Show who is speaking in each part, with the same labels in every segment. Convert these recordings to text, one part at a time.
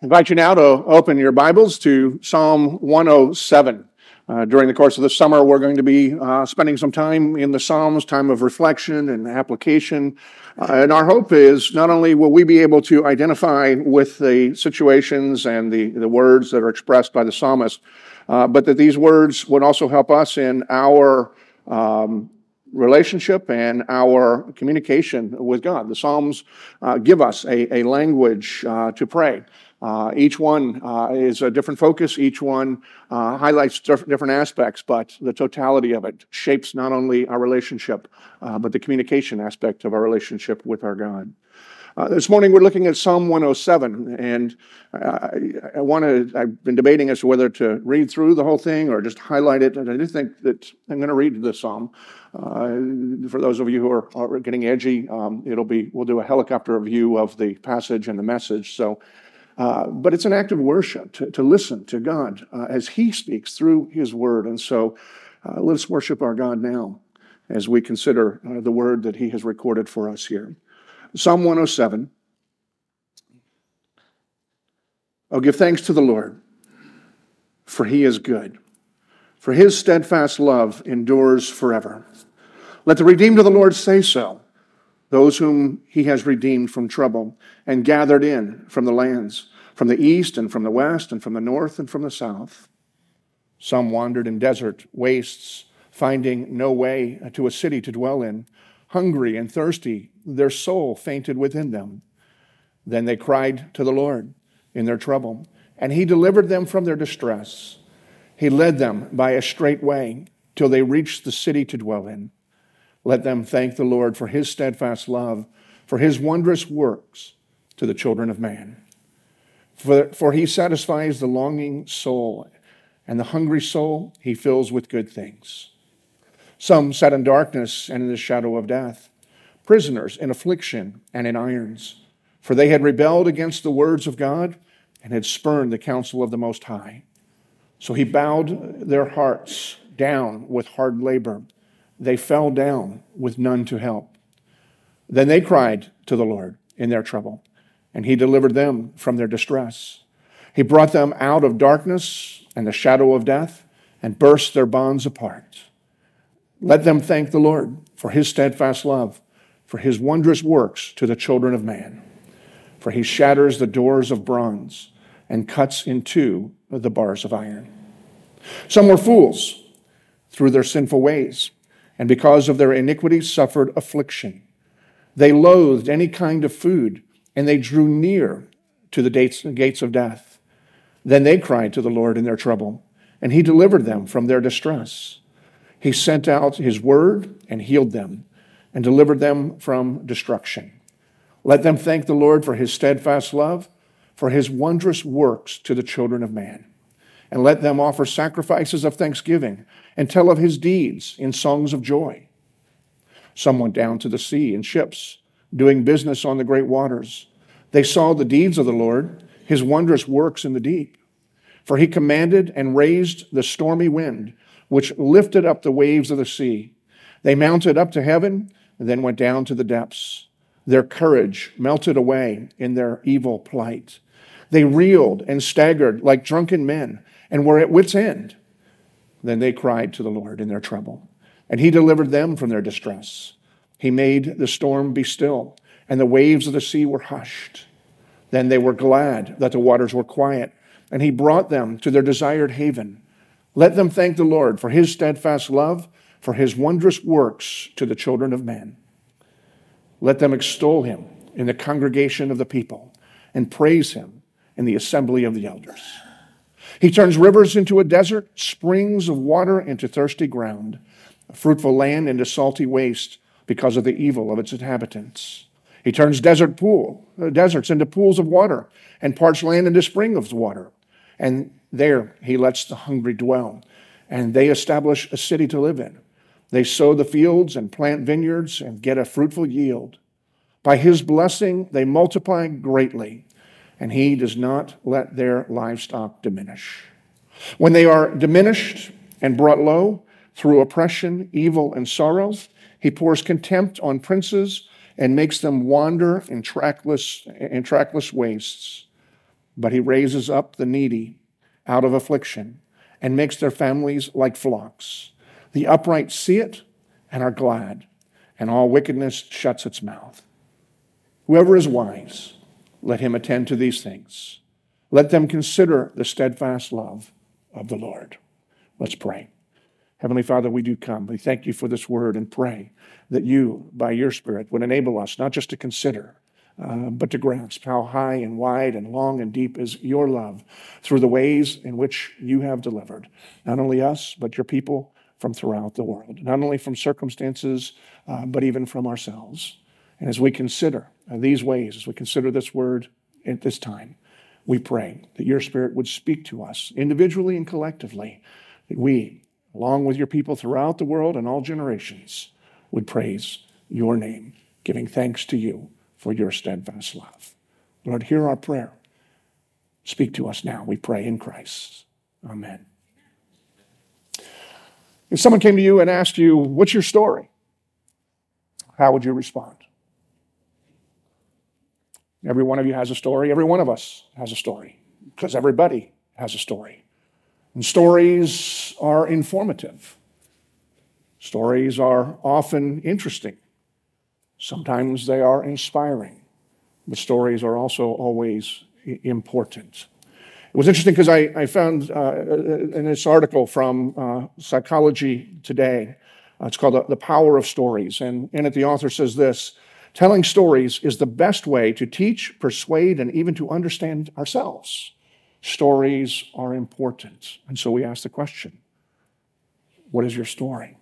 Speaker 1: I invite you now to open your Bibles to Psalm 107. Uh, during the course of the summer, we're going to be uh, spending some time in the Psalms, time of reflection and application. Uh, and our hope is not only will we be able to identify with the situations and the, the words that are expressed by the psalmist, uh, but that these words would also help us in our um, relationship and our communication with God. The Psalms uh, give us a, a language uh, to pray. Uh, each one uh, is a different focus. Each one uh, highlights different aspects, but the totality of it shapes not only our relationship, uh, but the communication aspect of our relationship with our God. Uh, this morning we're looking at Psalm 107, and I, I want to. I've been debating as to whether to read through the whole thing or just highlight it. And I do think that I'm going to read the psalm. Uh, for those of you who are, are getting edgy, um, it'll be we'll do a helicopter view of the passage and the message. So uh, but it's an act of worship to, to listen to God uh, as He speaks through His Word. And so uh, let's worship our God now as we consider uh, the Word that He has recorded for us here. Psalm 107. Oh, give thanks to the Lord, for He is good, for His steadfast love endures forever. Let the redeemed of the Lord say so those whom he has redeemed from trouble and gathered in from the lands, from the east and from the west and from the north and from the south. Some wandered in desert wastes, finding no way to a city to dwell in. Hungry and thirsty, their soul fainted within them. Then they cried to the Lord in their trouble, and he delivered them from their distress. He led them by a straight way till they reached the city to dwell in. Let them thank the Lord for his steadfast love, for his wondrous works to the children of man. For, for he satisfies the longing soul, and the hungry soul he fills with good things. Some sat in darkness and in the shadow of death, prisoners in affliction and in irons, for they had rebelled against the words of God and had spurned the counsel of the Most High. So he bowed their hearts down with hard labor they fell down with none to help. Then they cried to the Lord in their trouble, and he delivered them from their distress. He brought them out of darkness and the shadow of death and burst their bonds apart. Let them thank the Lord for his steadfast love, for his wondrous works to the children of man. For he shatters the doors of bronze and cuts in two the bars of iron. Some were fools through their sinful ways and because of their iniquities suffered affliction. They loathed any kind of food, and they drew near to the gates of death. Then they cried to the Lord in their trouble, and he delivered them from their distress. He sent out his word and healed them, and delivered them from destruction. Let them thank the Lord for his steadfast love, for his wondrous works to the children of man. And let them offer sacrifices of thanksgiving and tell of his deeds in songs of joy. Some went down to the sea in ships, doing business on the great waters. They saw the deeds of the Lord, his wondrous works in the deep. For he commanded and raised the stormy wind, which lifted up the waves of the sea. They mounted up to heaven and then went down to the depths. Their courage melted away in their evil plight. They reeled and staggered like drunken men and were at wits' end. Then they cried to the Lord in their trouble, and he delivered them from their distress. He made the storm be still, and the waves of the sea were hushed. Then they were glad that the waters were quiet, and he brought them to their desired haven. Let them thank the Lord for his steadfast love, for his wondrous works to the children of men. Let them extol him in the congregation of the people, and praise him in the assembly of the elders. He turns rivers into a desert, springs of water into thirsty ground, fruitful land into salty waste because of the evil of its inhabitants. He turns desert pool, uh, deserts into pools of water, and parched land into springs of water. And there he lets the hungry dwell, and they establish a city to live in. They sow the fields and plant vineyards and get a fruitful yield. By his blessing, they multiply greatly and he does not let their livestock diminish. When they are diminished and brought low through oppression, evil, and sorrows, he pours contempt on princes and makes them wander in trackless, in trackless wastes. but he raises up the needy out of affliction and makes their families like flocks. The upright see it and are glad, and all wickedness shuts its mouth. Whoever is wise, let him attend to these things. Let them consider the steadfast love of the Lord. Let's pray. Heavenly Father, we do come. We thank you for this word and pray that you, by your Spirit, would enable us not just to consider, uh, but to grasp how high and wide and long and deep is your love through the ways in which you have delivered not only us, but your people from throughout the world, not only from circumstances, uh, but even from ourselves. And as we consider Uh, these ways, as we consider this word at this time, we pray that your Spirit would speak to us individually and collectively, that we, along with your people throughout the world and all generations, would praise your name, giving thanks to you for your steadfast love. Lord, hear our prayer. Speak to us now, we pray in Christ. Amen. If someone came to you and asked you, What's your story? How would you respond? Every one of you has a story. Every one of us has a story because everybody has a story. And stories are informative. Stories are often interesting. Sometimes they are inspiring. But stories are also always important. It was interesting because I, I, found uh, in this article from uh, Psychology Today, uh, it's called The Power of Stories. And in it, the author says this Telling stories is the best way to teach, persuade, and even to understand ourselves. Stories are important. And so we ask the question what is your story?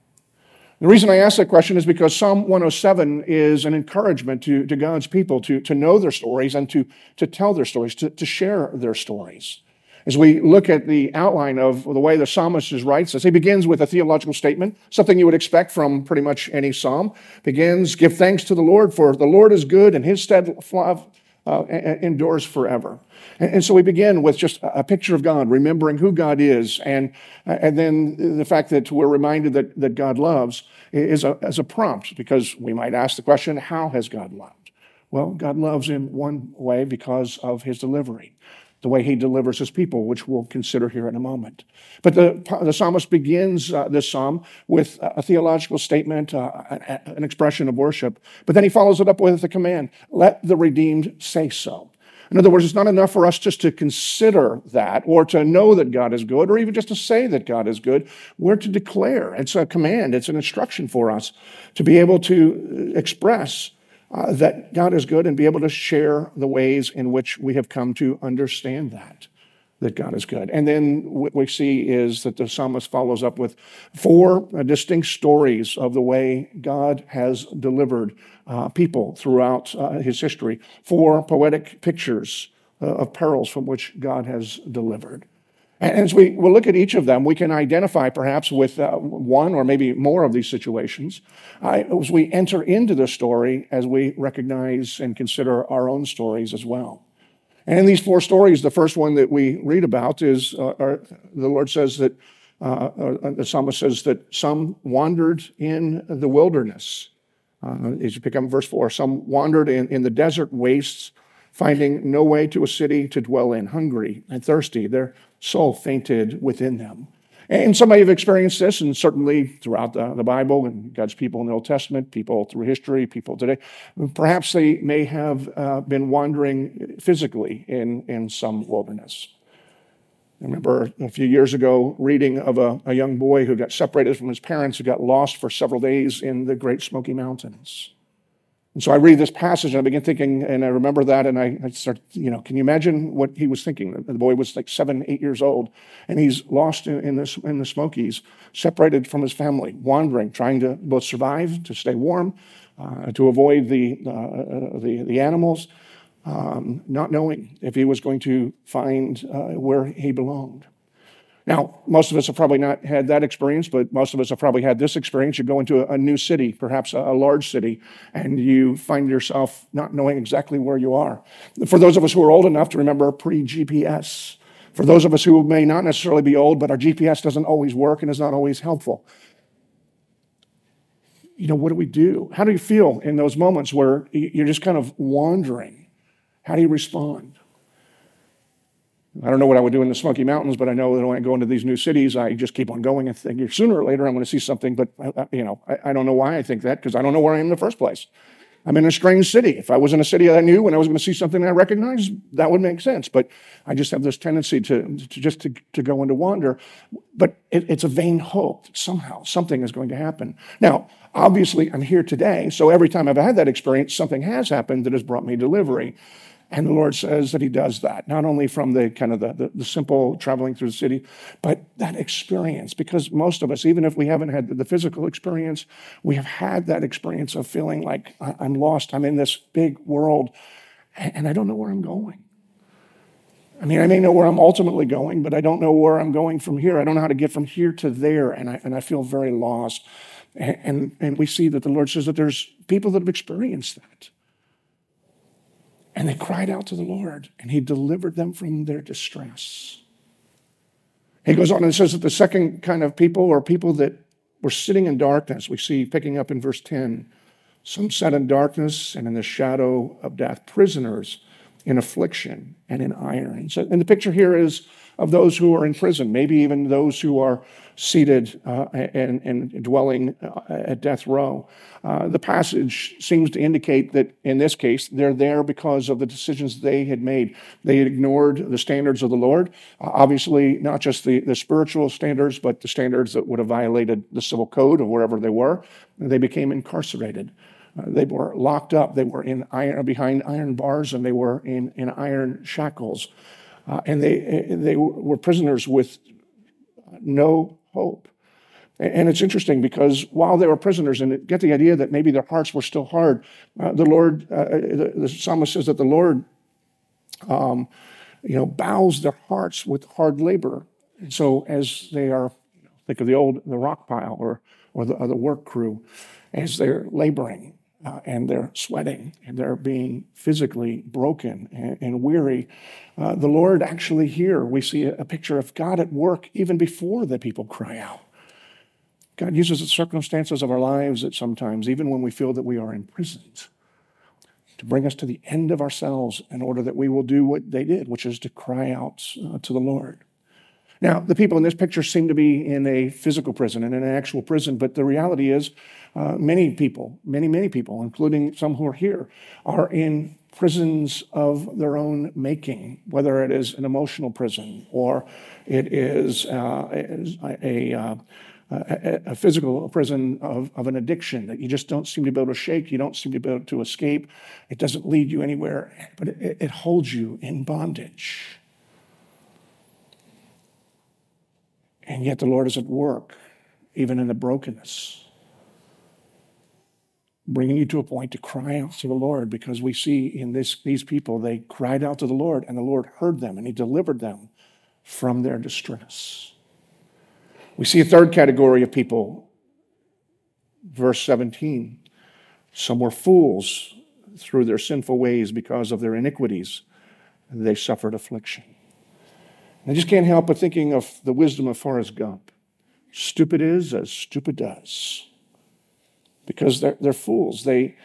Speaker 1: The reason I ask that question is because Psalm 107 is an encouragement to, to God's people to, to know their stories and to, to tell their stories, to, to share their stories. As we look at the outline of the way the psalmist writes this, he begins with a theological statement, something you would expect from pretty much any psalm. Begins, give thanks to the Lord, for the Lord is good and his steadfast uh, endures forever. And, and, so we begin with just a picture of God, remembering who God is, and, and then the fact that we're reminded that, that God loves is a, as a prompt, because we might ask the question, how has God loved? Well, God loves in one way because of his delivery the way he delivers his people, which we'll consider here in a moment. But the, the psalmist begins uh, this psalm with a theological statement, uh, an expression of worship, but then he follows it up with a command let the redeemed say so. In other words, it's not enough for us just to consider that or to know that God is good or even just to say that God is good. We're to declare. It's a command, it's an instruction for us to be able to express uh, that God is good and be able to share the ways in which we have come to understand that, that God is good. And then what we see is that the psalmist follows up with four distinct stories of the way God has delivered uh, people throughout uh, his history, four poetic pictures uh, of perils from which God has delivered. And as we will look at each of them, we can identify perhaps with uh, one or maybe more of these situations uh, as we enter into the story, as we recognize and consider our own stories as well. And in these four stories, the first one that we read about is uh, our, the Lord says that uh, uh, the psalmist says that some wandered in the wilderness. Uh, as you pick up verse four, some wandered in, in the desert wastes finding no way to a city to dwell in, hungry and thirsty. Their soul fainted within them. And some may have experienced this, and certainly throughout the, the, Bible and God's people in the Old Testament, people through history, people today, perhaps they may have uh, been wandering physically in, in some wilderness. I remember a few years ago reading of a, a young boy who got separated from his parents, who got lost for several days in the Great Smoky Mountains. And so I read this passage and I begin thinking, and I remember that, and I, I start, you know, can you imagine what he was thinking? The boy was like seven, eight years old, and he's lost in, in, in the Smokies, separated from his family, wandering, trying to both survive, to stay warm, uh, to avoid the, uh, uh the, the, animals, um, not knowing if he was going to find uh, where he belonged. Now, most of us have probably not had that experience, but most of us have probably had this experience. You go into a, a new city, perhaps a, a, large city, and you find yourself not knowing exactly where you are. For those of us who are old enough to remember pre GPS, for those of us who may not necessarily be old, but our GPS doesn't always work and is not always helpful. You know, what do we do? How do you feel in those moments where you're just kind of wandering? How do you respond? I don't know what I would do in the Smoky Mountains, but I know that when I go into these new cities, I just keep on going and think sooner or later I'm going to see something. But uh, uh, you know, I, I don't know why I think that because I don't know where I am in the first place. I'm in a strange city. If I was in a city I knew and I was going to see something I recognized, that would make sense. But I just have this tendency to, to just to, to go into wander. But it, it's a vain hope that somehow something is going to happen. Now, obviously, I'm here today, so every time I've had that experience, something has happened that has brought me delivery. And the Lord says that He does that, not only from the kind of the, the, the, simple traveling through the city, but that experience. Because most of us, even if we haven't had the physical experience, we have had that experience of feeling like I'm lost, I'm in this big world, and I don't know where I'm going. I mean, I may know where I'm ultimately going, but I don't know where I'm going from here. I don't know how to get from here to there, and I, and I feel very lost. And, and, and we see that the Lord says that there's people that have experienced that. And they cried out to the Lord, and He delivered them from their distress. He goes on and says that the second kind of people are people that were sitting in darkness. We see picking up in verse 10 some sat in darkness and in the shadow of death, prisoners in affliction and in iron. So, and the picture here is of those who are in prison, maybe even those who are seated uh, and, and, dwelling uh, at death row. Uh, the passage seems to indicate that in this case, they're there because of the decisions they had made. They had ignored the standards of the Lord, uh, obviously, not just the, the spiritual standards, but the standards that would have violated the civil code or wherever they were. They became incarcerated. Uh, they were locked up. They were in iron, behind iron bars and they were in, in iron shackles. Uh, and they, they were prisoners with no hope. And it's interesting because while they were prisoners, and get the idea that maybe their hearts were still hard, uh, the Lord, uh, the, the, psalmist says that the Lord, um, you know, bows their hearts with hard labor. And so as they are, think of the old, the rock pile or, or, the, or the work crew, as they're laboring, uh, and they're sweating and they're being physically broken and, and weary. Uh, the Lord actually here, we see a, picture of God at work even before the people cry out. God uses the circumstances of our lives at sometimes, even when we feel that we are imprisoned, to bring us to the end of ourselves in order that we will do what they did, which is to cry out uh, to the Lord. Now, the people in this picture seem to be in a physical prison, in an actual prison, but the reality is uh, many people, many, many people, including some who are here, are in prisons of their own making, whether it is an emotional prison or it is uh, a, uh, a, a, physical prison of, of an addiction that you just don't seem to be able to shake, you don't seem to be able to escape. It doesn't lead you anywhere, but it, it holds you in bondage. And yet the Lord is at work, even in the brokenness bringing you to a point to cry out to the Lord because we see in this, these people, they cried out to the Lord and the Lord heard them and He delivered them from their distress. We see a third category of people, verse 17. Some were fools through their sinful ways because of their iniquities, they suffered affliction. I just can't help but thinking of the wisdom of Forrest Gump. Stupid is as stupid does because they're, they're fools. They,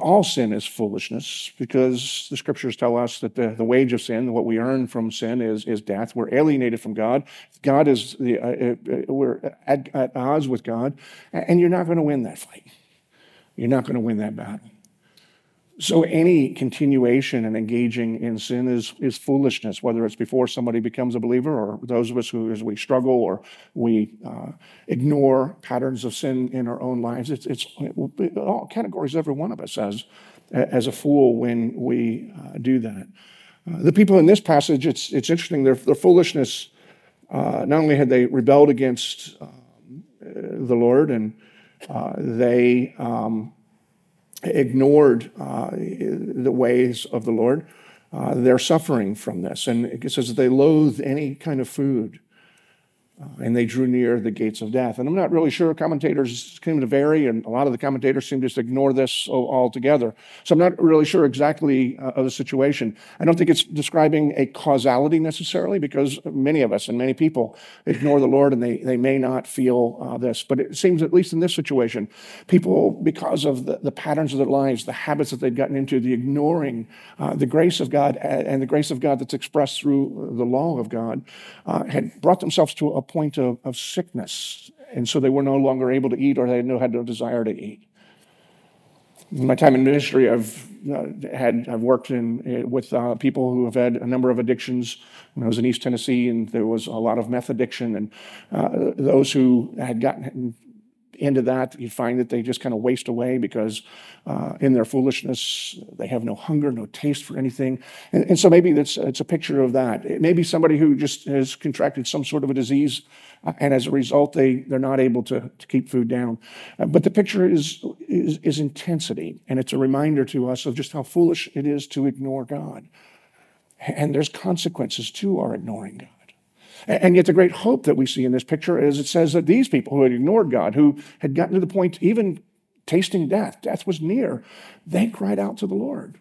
Speaker 1: all sin is foolishness because the scriptures tell us that the, the wage of sin, what we earn from sin, is, is death. We're alienated from God. God is the, uh, uh, we're at, at odds with God, and you're not going to win that fight. You're not going to win that battle. So any continuation and engaging in sin is, is foolishness, whether it's before somebody becomes a believer or those of us who, as we struggle or we uh, ignore patterns of sin in our own lives. It's, it's it, all categories, every one of us as, as a fool when we uh, do that. Uh, the people in this passage, it's, it's interesting, their, their foolishness, uh, not only had they rebelled against um, the Lord and uh, they um, ignored uh, the ways of the Lord, uh, they're suffering from this. And it says that they loathe any kind of food. And they drew near the gates of death. And I'm not really sure. Commentators seem to vary, and a lot of the commentators seem to just ignore this altogether. So I'm not really sure exactly uh, of the situation. I don't think it's describing a causality necessarily, because many of us and many people ignore the Lord and they, they may not feel uh, this. But it seems, at least in this situation, people, because of the, the patterns of their lives, the habits that they'd gotten into, the ignoring uh, the grace of God and the grace of God that's expressed through the law of God, uh, had brought themselves to a point of, of sickness. And so they were no longer able to eat or they had no desire to eat. In my time in ministry, I've uh, had I've worked in, uh, with uh, people who have had a number of addictions. When I was in East Tennessee, and there was a lot of meth addiction, and uh, those who had gotten into that, you find that they just kind of waste away because uh, in their foolishness, they have no hunger, no taste for anything. And, and so maybe it's, it's a picture of that. It may be somebody who just has contracted some sort of a disease, uh, and as a result, they, they're not able to, to keep food down. Uh, but the picture is, is, is intensity, and it's a reminder to us of just how foolish it is to ignore God. And there's consequences to our ignoring God. And yet, the great hope that we see in this picture is it says that these people who had ignored God, who had gotten to the point even tasting death, death was near, they cried out to the Lord.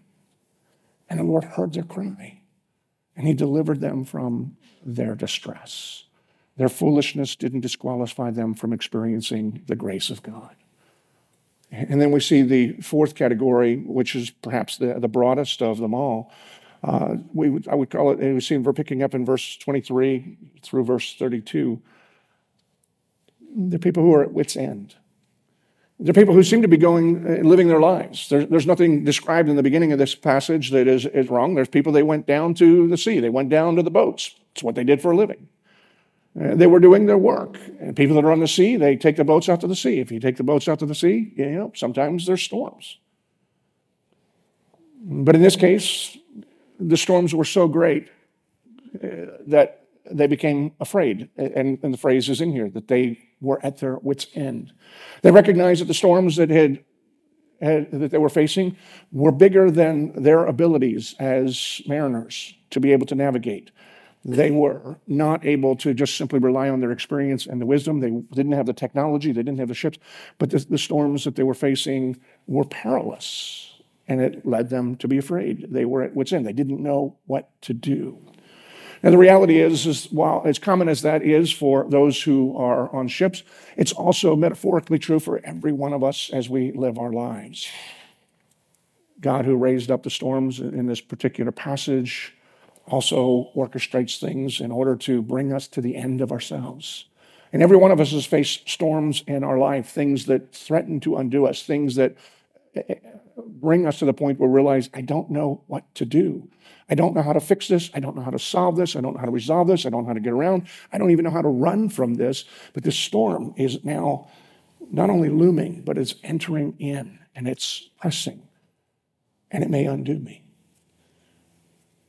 Speaker 1: And the Lord heard their cry, and He delivered them from their distress. Their foolishness didn't disqualify them from experiencing the grace of God. And then we see the fourth category, which is perhaps the, the broadest of them all, uh, we would, I would call it, and we see we're picking up in verse 23 through verse 32. They're people who are at wits' end. They're people who seem to be going, uh, living their lives. There's, there's nothing described in the beginning of this passage that is, is wrong. There's people, they went down to the sea, they went down to the boats. It's what they did for a living. Uh, they were doing their work. And people that are on the sea, they take the boats out to the sea. If you take the boats out to the sea, you know, sometimes there's storms. But in this case, the storms were so great uh, that they became afraid. And, and, the phrase is in here that they were at their wits' end. They recognized that the storms that had, had, that they were facing were bigger than their abilities as mariners to be able to navigate. They were not able to just simply rely on their experience and the wisdom. They didn't have the technology, they didn't have the ships, but the, the storms that they were facing were perilous and it led them to be afraid. They were at wits' end. They didn't know what to do. Now, the reality is, is while as common as that is for those who are on ships, it's also metaphorically true for every one of us as we live our lives. God, who raised up the storms in this particular passage, also orchestrates things in order to bring us to the end of ourselves. And every one of us has faced storms in our life, things that threaten to undo us, things that bring us to the point where we realize, I don't know what to do. I don't know how to fix this. I don't know how to solve this. I don't know how to resolve this. I don't know how to get around. I don't even know how to run from this. But this storm is now not only looming, but it's entering in and it's pressing and it may undo me.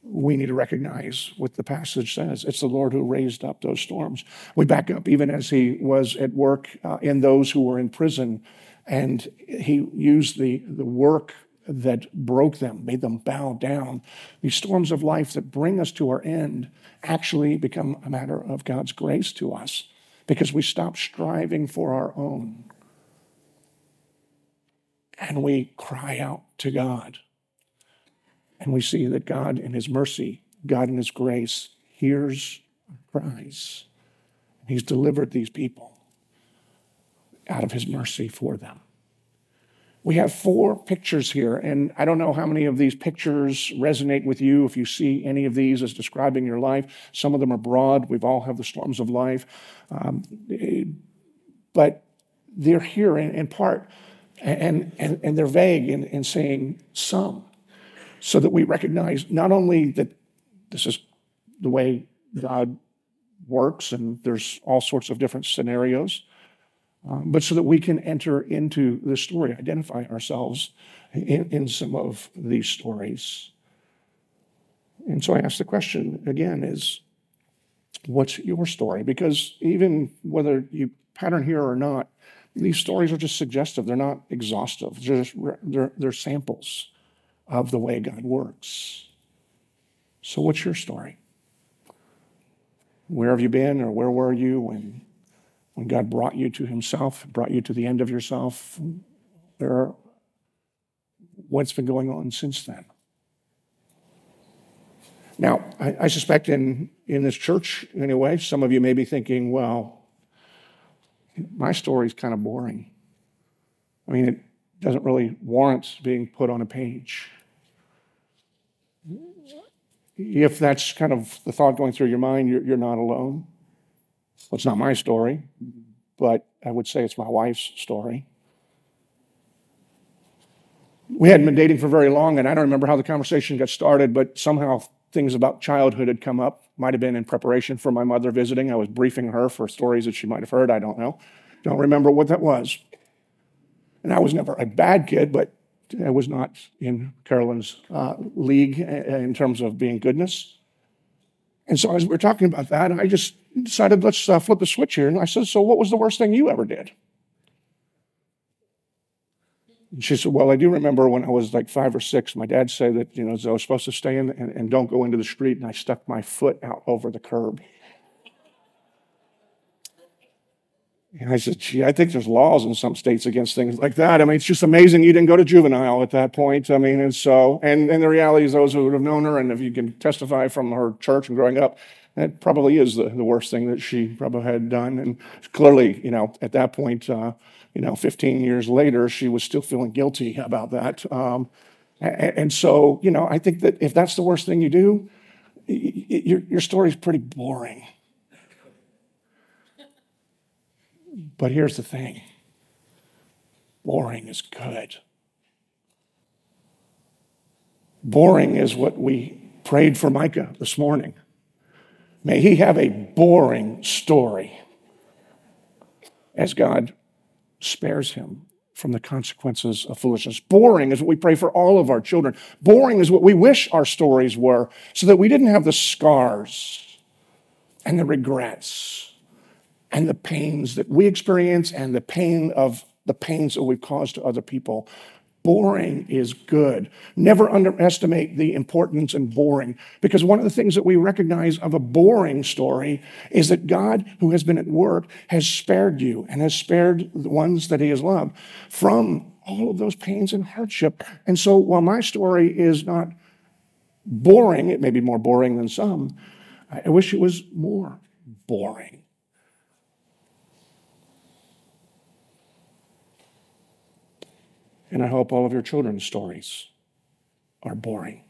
Speaker 1: We need to recognize what the passage says. It's the Lord who raised up those storms. We back up even as he was at work uh, in those who were in prison and he used the, the work that broke them, made them bow down. These storms of life that bring us to our end actually become a matter of God's grace to us because we stop striving for our own. And we cry out to God. And we see that God, in His mercy, God, in His grace, hears our cries. He's delivered these people out of his mercy for them. We have four pictures here, and I don't know how many of these pictures resonate with you if you see any of these as describing your life. Some of them are broad. We've all had the storms of life. Um, but they're here in, in part, and, and, and they're vague in, in saying some, so that we recognize not only that this is the way God works, and there's all sorts of different scenarios, um, but so that we can enter into the story, identify ourselves in, in some of these stories. And so I ask the question again is, what's your story? Because even whether you pattern here or not, these stories are just suggestive. They're not exhaustive. They're, just, they're, they're samples of the way God works. So, what's your story? Where have you been or where were you when, when God brought you to Himself, brought you to the end of yourself? Where, what's been going on since then? Now, I, I suspect in, in this church, anyway, some of you may be thinking, well, my story's kind of boring. I mean, it doesn't really warrant being put on a page. If that's kind of the thought going through your mind, you're, you're not alone. Well, it's not my story, but I would say it's my wife's story. We hadn't been dating for very long, and I don't remember how the conversation got started, but somehow things about childhood had come up. Might have been in preparation for my mother visiting. I was briefing her for stories that she might have heard. I don't know. Don't remember what that was. And I was never a bad kid, but I was not in Carolyn's uh, league in terms of being goodness. And so as we were talking about that, I just decided let's uh, flip the switch here. And I said, So, what was the worst thing you ever did? And she said, Well, I do remember when I was like five or six, my dad said that, you know, I was supposed to stay in and, and don't go into the street, and I stuck my foot out over the curb. And I said, gee, I think there's laws in some states against things like that. I mean, it's just amazing you didn't go to juvenile at that point. I mean, and so, and, and the reality is those who would have known her, and if you can testify from her church and growing up, that probably is the, the worst thing that she probably had done. And clearly, you know, at that point, uh, you know, 15 years later, she was still feeling guilty about that. Um, and, and, so, you know, I think that if that's the worst thing you do, your, your story is pretty boring. But here's the thing boring is good. Boring is what we prayed for Micah this morning. May he have a boring story as God spares him from the consequences of foolishness. Boring is what we pray for all of our children. Boring is what we wish our stories were, so that we didn't have the scars and the regrets and the pains that we experience and the pain of the pains that we've caused to other people. Boring is good. Never underestimate the importance in boring, because one of the things that we recognize of a boring story is that God, who has been at work, has spared you and has spared the ones that He has loved from all of those pains and hardship. And so while my story is not boring, it may be more boring than some, I wish it was more boring. And I hope all of your children's stories are boring.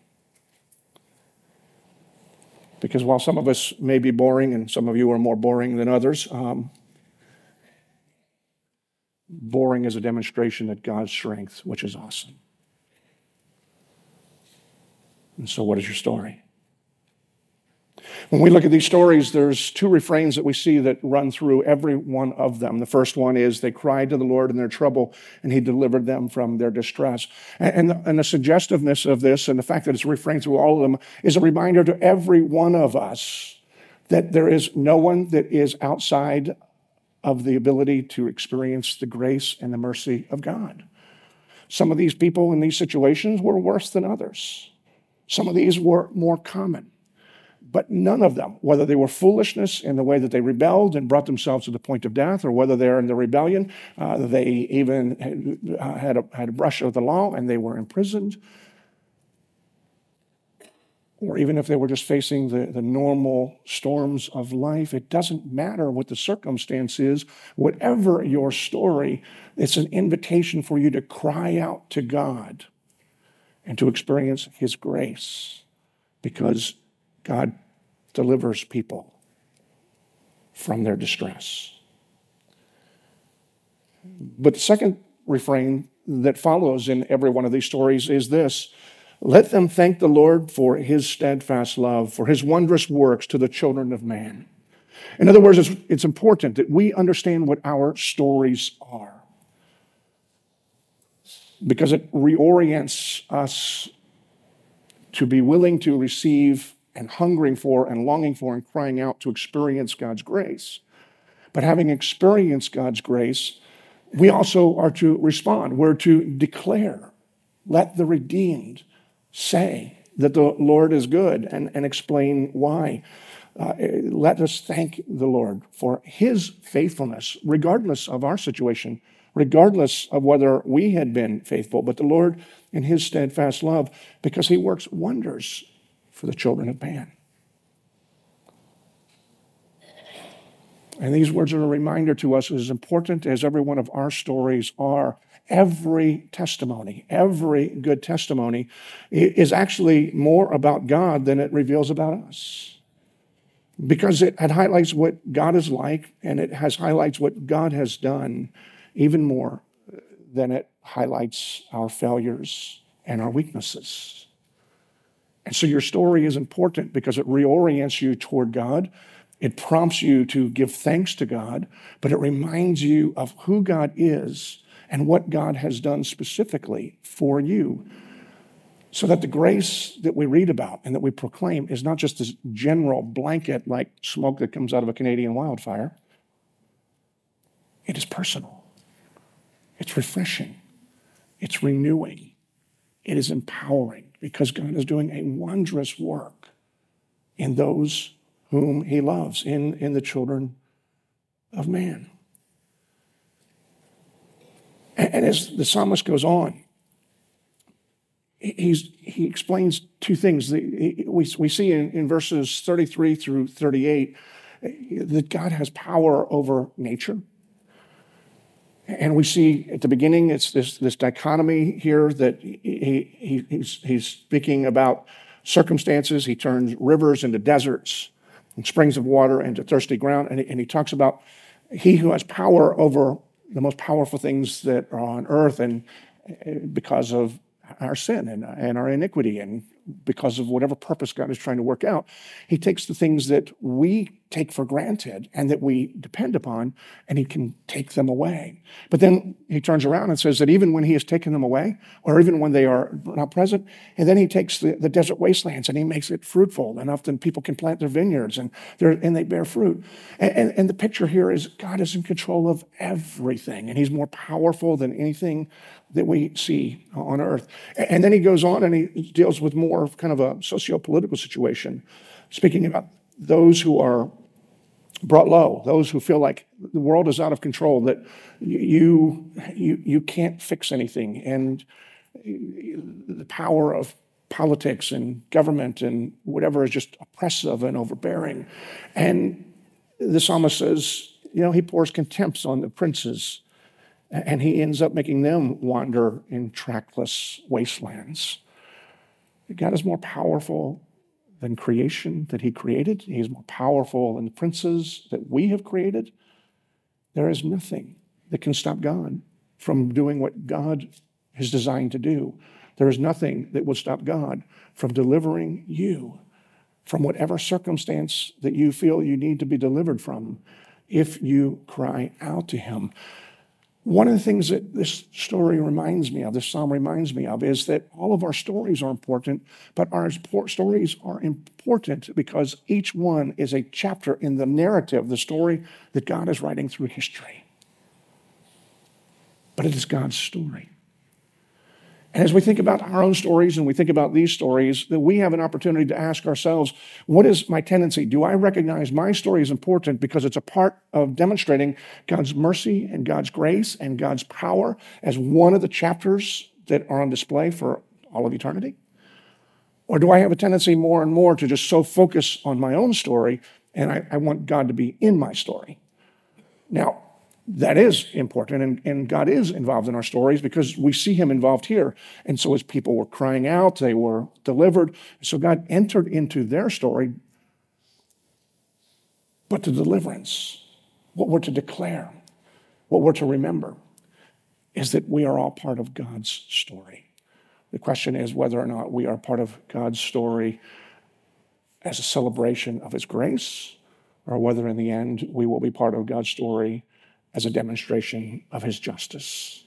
Speaker 1: Because while some of us may be boring and some of you are more boring than others, um, boring is a demonstration of God's strength, which is awesome. And so, what is your story? When we look at these stories, there's two refrains that we see that run through every one of them. The first one is they cried to the Lord in their trouble, and He delivered them from their distress. And, the, and the suggestiveness of this and the fact that it's refrained through all of them is a reminder to every one of us that there is no one that is outside of the ability to experience the grace and the mercy of God. Some of these people in these situations were worse than others. Some of these were more common. But none of them, whether they were foolishness in the way that they rebelled and brought themselves to the point of death, or whether they're in the rebellion, uh, they even uh, had, a, had a brush of the law and they were imprisoned, or even if they were just facing the, the normal storms of life, it doesn't matter what the circumstance is. Whatever your story, it's an invitation for you to cry out to God and to experience His grace because God delivers people from their distress. But the second refrain that follows in every one of these stories is this let them thank the Lord for his steadfast love, for his wondrous works to the children of man. In other words, it's, it's important that we understand what our stories are because it reorients us to be willing to receive and hungering for and longing for and crying out to experience God's grace. But having experienced God's grace, we also are to respond. We're to declare, let the redeemed say that the Lord is good and, and explain why. Uh, let us thank the Lord for his faithfulness, regardless of our situation, regardless of whether we had been faithful, but the Lord in his steadfast love, because he works wonders for the children of man. And these words are a reminder to us, as important as every one of our stories are, every testimony, every good testimony is actually more about God than it reveals about us. Because it, highlights what God is like and it has highlights what God has done even more than it highlights our failures and our weaknesses. And so your story is important because it reorients you toward God. It prompts you to give thanks to God, but it reminds you of who God is and what God has done specifically for you. So that the grace that we read about and that we proclaim is not just this general blanket like smoke that comes out of a Canadian wildfire. It is personal, it's refreshing, it's renewing, it is empowering because God is doing a wondrous work in those whom He loves, in, in the children of man. And as the psalmist goes on, he's, he explains two things. We, we see in, in verses 33 through 38 eh, that God has power over nature. And we see at the beginning, it's this, this dichotomy here that he, he, he's, he's speaking about circumstances. He turns rivers into deserts and springs of water into thirsty ground. And he, and he talks about he who has power over the most powerful things that are on earth and eh, because of our sin and, and our iniquity and because of whatever purpose God is trying to work out. He takes the things that we take for granted and that we depend upon, and he can take them away. But then he turns around and says that even when he has taken them away, or even when they are not present, and then he takes the, the desert wastelands and he makes it fruitful And often people can plant their vineyards and, and they bear fruit. And, and, and the picture here is God is in control of everything, and he's more powerful than anything that we see on earth. And then he goes on and he deals with more of kind of a socio political situation, speaking about those who are brought low, those who feel like the world is out of control, that you, you, you can't fix anything. And the power of politics and government and whatever is just oppressive and overbearing. And the psalmist says, you know, he pours contempt on the princes and he ends up making them wander in trackless wastelands. God is more powerful than creation that he created. He's more powerful than the princes that we have created. There is nothing that can stop God from doing what God is designed to do. There is nothing that will stop God from delivering you from whatever circumstance that you feel you need to be delivered from if you cry out to him. One of the things that this story reminds me of, this psalm reminds me of, is that all of our stories are important, but our stories are important because each one is a chapter in the narrative, the story that God is writing through history. But it is God's story. And as we think about our own stories and we think about these stories, that we have an opportunity to ask ourselves, what is my tendency? Do I recognize my story is important because it's a part of demonstrating God's mercy and God's grace and God's power as one of the chapters that are on display for all of eternity? Or do I have a tendency more and more to just so focus on my own story and I, I want God to be in my story? Now, that is important, and, and, God is involved in our stories because we see Him involved here. And so, as people were crying out, they were delivered. So, God entered into their story. But the deliverance, what we're to declare, what we're to remember, is that we are all part of God's story. The question is whether or not we are part of God's story as a celebration of His grace, or whether in the end we will be part of God's story as a demonstration of his justice.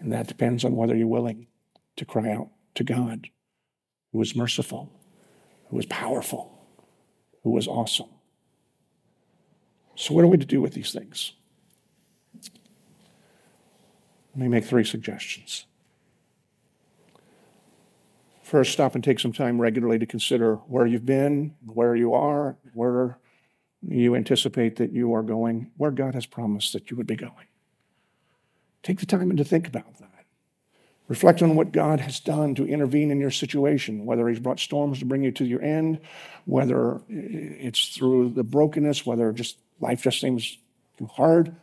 Speaker 1: And that depends on whether you're willing to cry out to God, who is merciful, who is powerful, who is awesome. So, what are we to do with these things? Let me make three suggestions. First, stop and take some time regularly to consider where you've been, where you are, where you anticipate that you are going, where God has promised that you would be going. Take the time to think about that. Reflect on what God has done to intervene in your situation, whether He's brought storms to bring you to your end, whether it's through the brokenness, whether just life just seems too hard,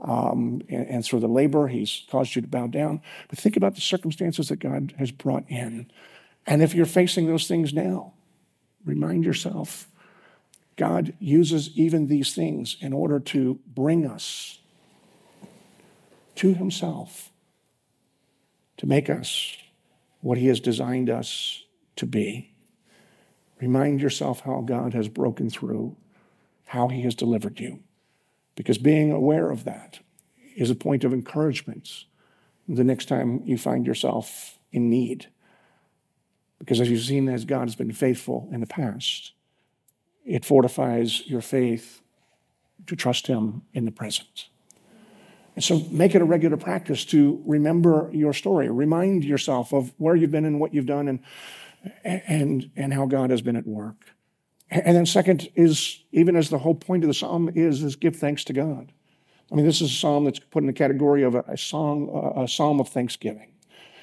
Speaker 1: um, and, and through the labor He's caused you to bow down. But think about the circumstances that God has brought in. And if you're facing those things now, remind yourself God uses even these things in order to bring us to Himself, to make us what He has designed us to be. Remind yourself how God has broken through, how He has delivered you, because being aware of that is a point of encouragement the next time you find yourself in need. Because as you've seen, as God has been faithful in the past, it fortifies your faith to trust Him in the present. And so make it a regular practice to remember your story. Remind yourself of where you've been and what you've done and, and, and how God has been at work. And then second is, even as the whole point of the psalm is, is give thanks to God. I mean, this is a psalm that's put in the category of a, a song, a psalm of thanksgiving.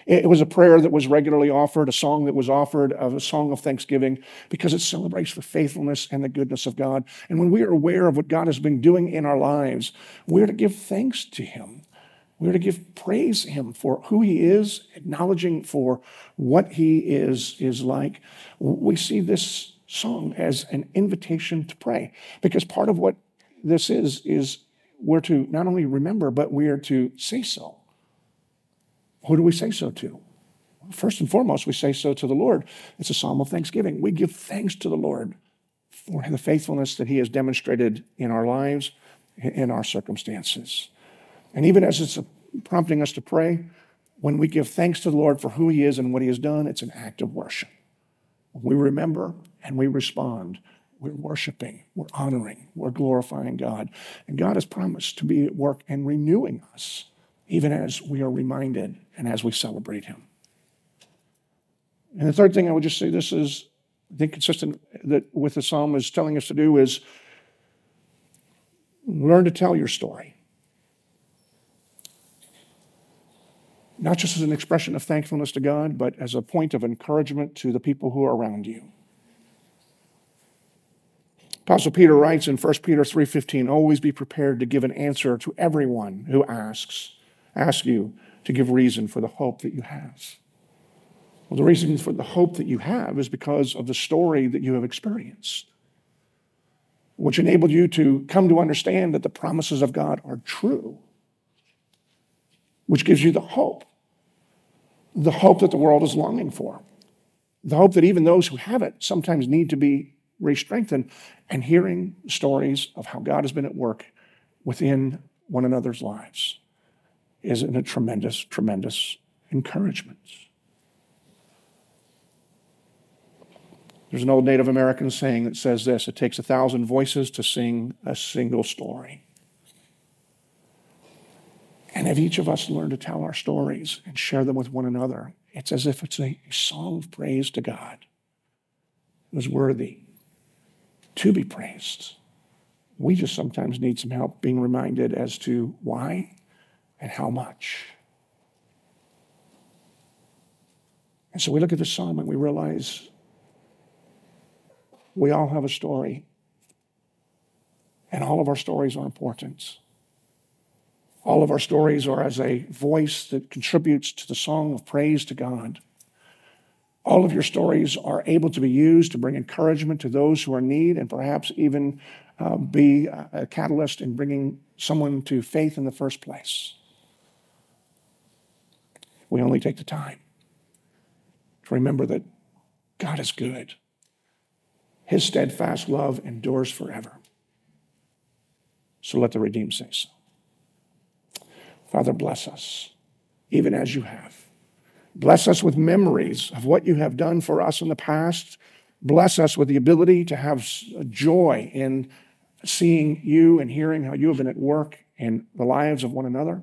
Speaker 1: It was a prayer that was regularly offered, a song that was offered, a song of thanksgiving, because it celebrates the faithfulness and the goodness of God. And when we are aware of what God has been doing in our lives, we're to give thanks to Him. We're to give praise Him for who He is, acknowledging for what He is, is like. We see this song as an invitation to pray, because part of what this is, is we're to not only remember, but we are to say so. Who do we say so to? First and foremost, we say so to the Lord. It's a psalm of thanksgiving. We give thanks to the Lord for the faithfulness that He has demonstrated in our lives, in our circumstances. And even as it's prompting us to pray, when we give thanks to the Lord for who He is and what He has done, it's an act of worship. We remember and we respond. We're worshiping, we're honoring, we're glorifying God. And God has promised to be at work and renewing us even as we are reminded and as we celebrate him. And the third thing I would just say this is, I think, consistent that with the psalm is telling us to do is learn to tell your story. Not just as an expression of thankfulness to God, but as a point of encouragement to the people who are around you. Apostle Peter writes in 1 Peter 3:15, "Always be prepared to give an answer to everyone who asks." Ask you to give reason for the hope that you have. Well, the reason for the hope that you have is because of the story that you have experienced, which enabled you to come to understand that the promises of God are true, which gives you the hope, the hope that the world is longing for, the hope that even those who have it sometimes need to be re-strengthened, and hearing stories of how God has been at work within one another's lives is in a tremendous, tremendous encouragement. There's an old Native American saying that says this it takes a thousand voices to sing a single story. And if each of us learn to tell our stories and share them with one another, it's as if it's a song of praise to God who's worthy to be praised. We just sometimes need some help being reminded as to why and how much. And so we look at the psalm and we realize we all have a story, and all of our stories are important. All of our stories are as a voice that contributes to the song of praise to God. All of your stories are able to be used to bring encouragement to those who are in need and perhaps even uh, be a catalyst in bringing someone to faith in the first place. We only take the time to remember that God is good. His steadfast love endures forever. So let the redeemed say so. Father, bless us, even as you have. Bless us with memories of what you have done for us in the past. Bless us with the ability to have joy in seeing you and hearing how you have been at work in the lives of one another.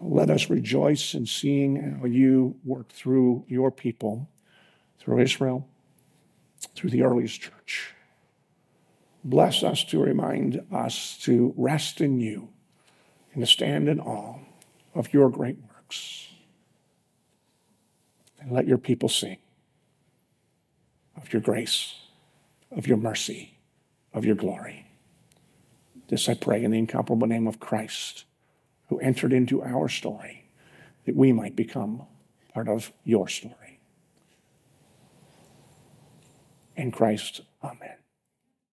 Speaker 1: Let us rejoice in seeing how you work through your people, through Israel, through the earliest church. Bless us to remind us to rest in you and to stand in awe of your great works. And let your people sing of your grace, of your mercy, of your glory. This I pray in the incomparable name of Christ, who entered into our story, that we might become part of your story. In Christ, amen.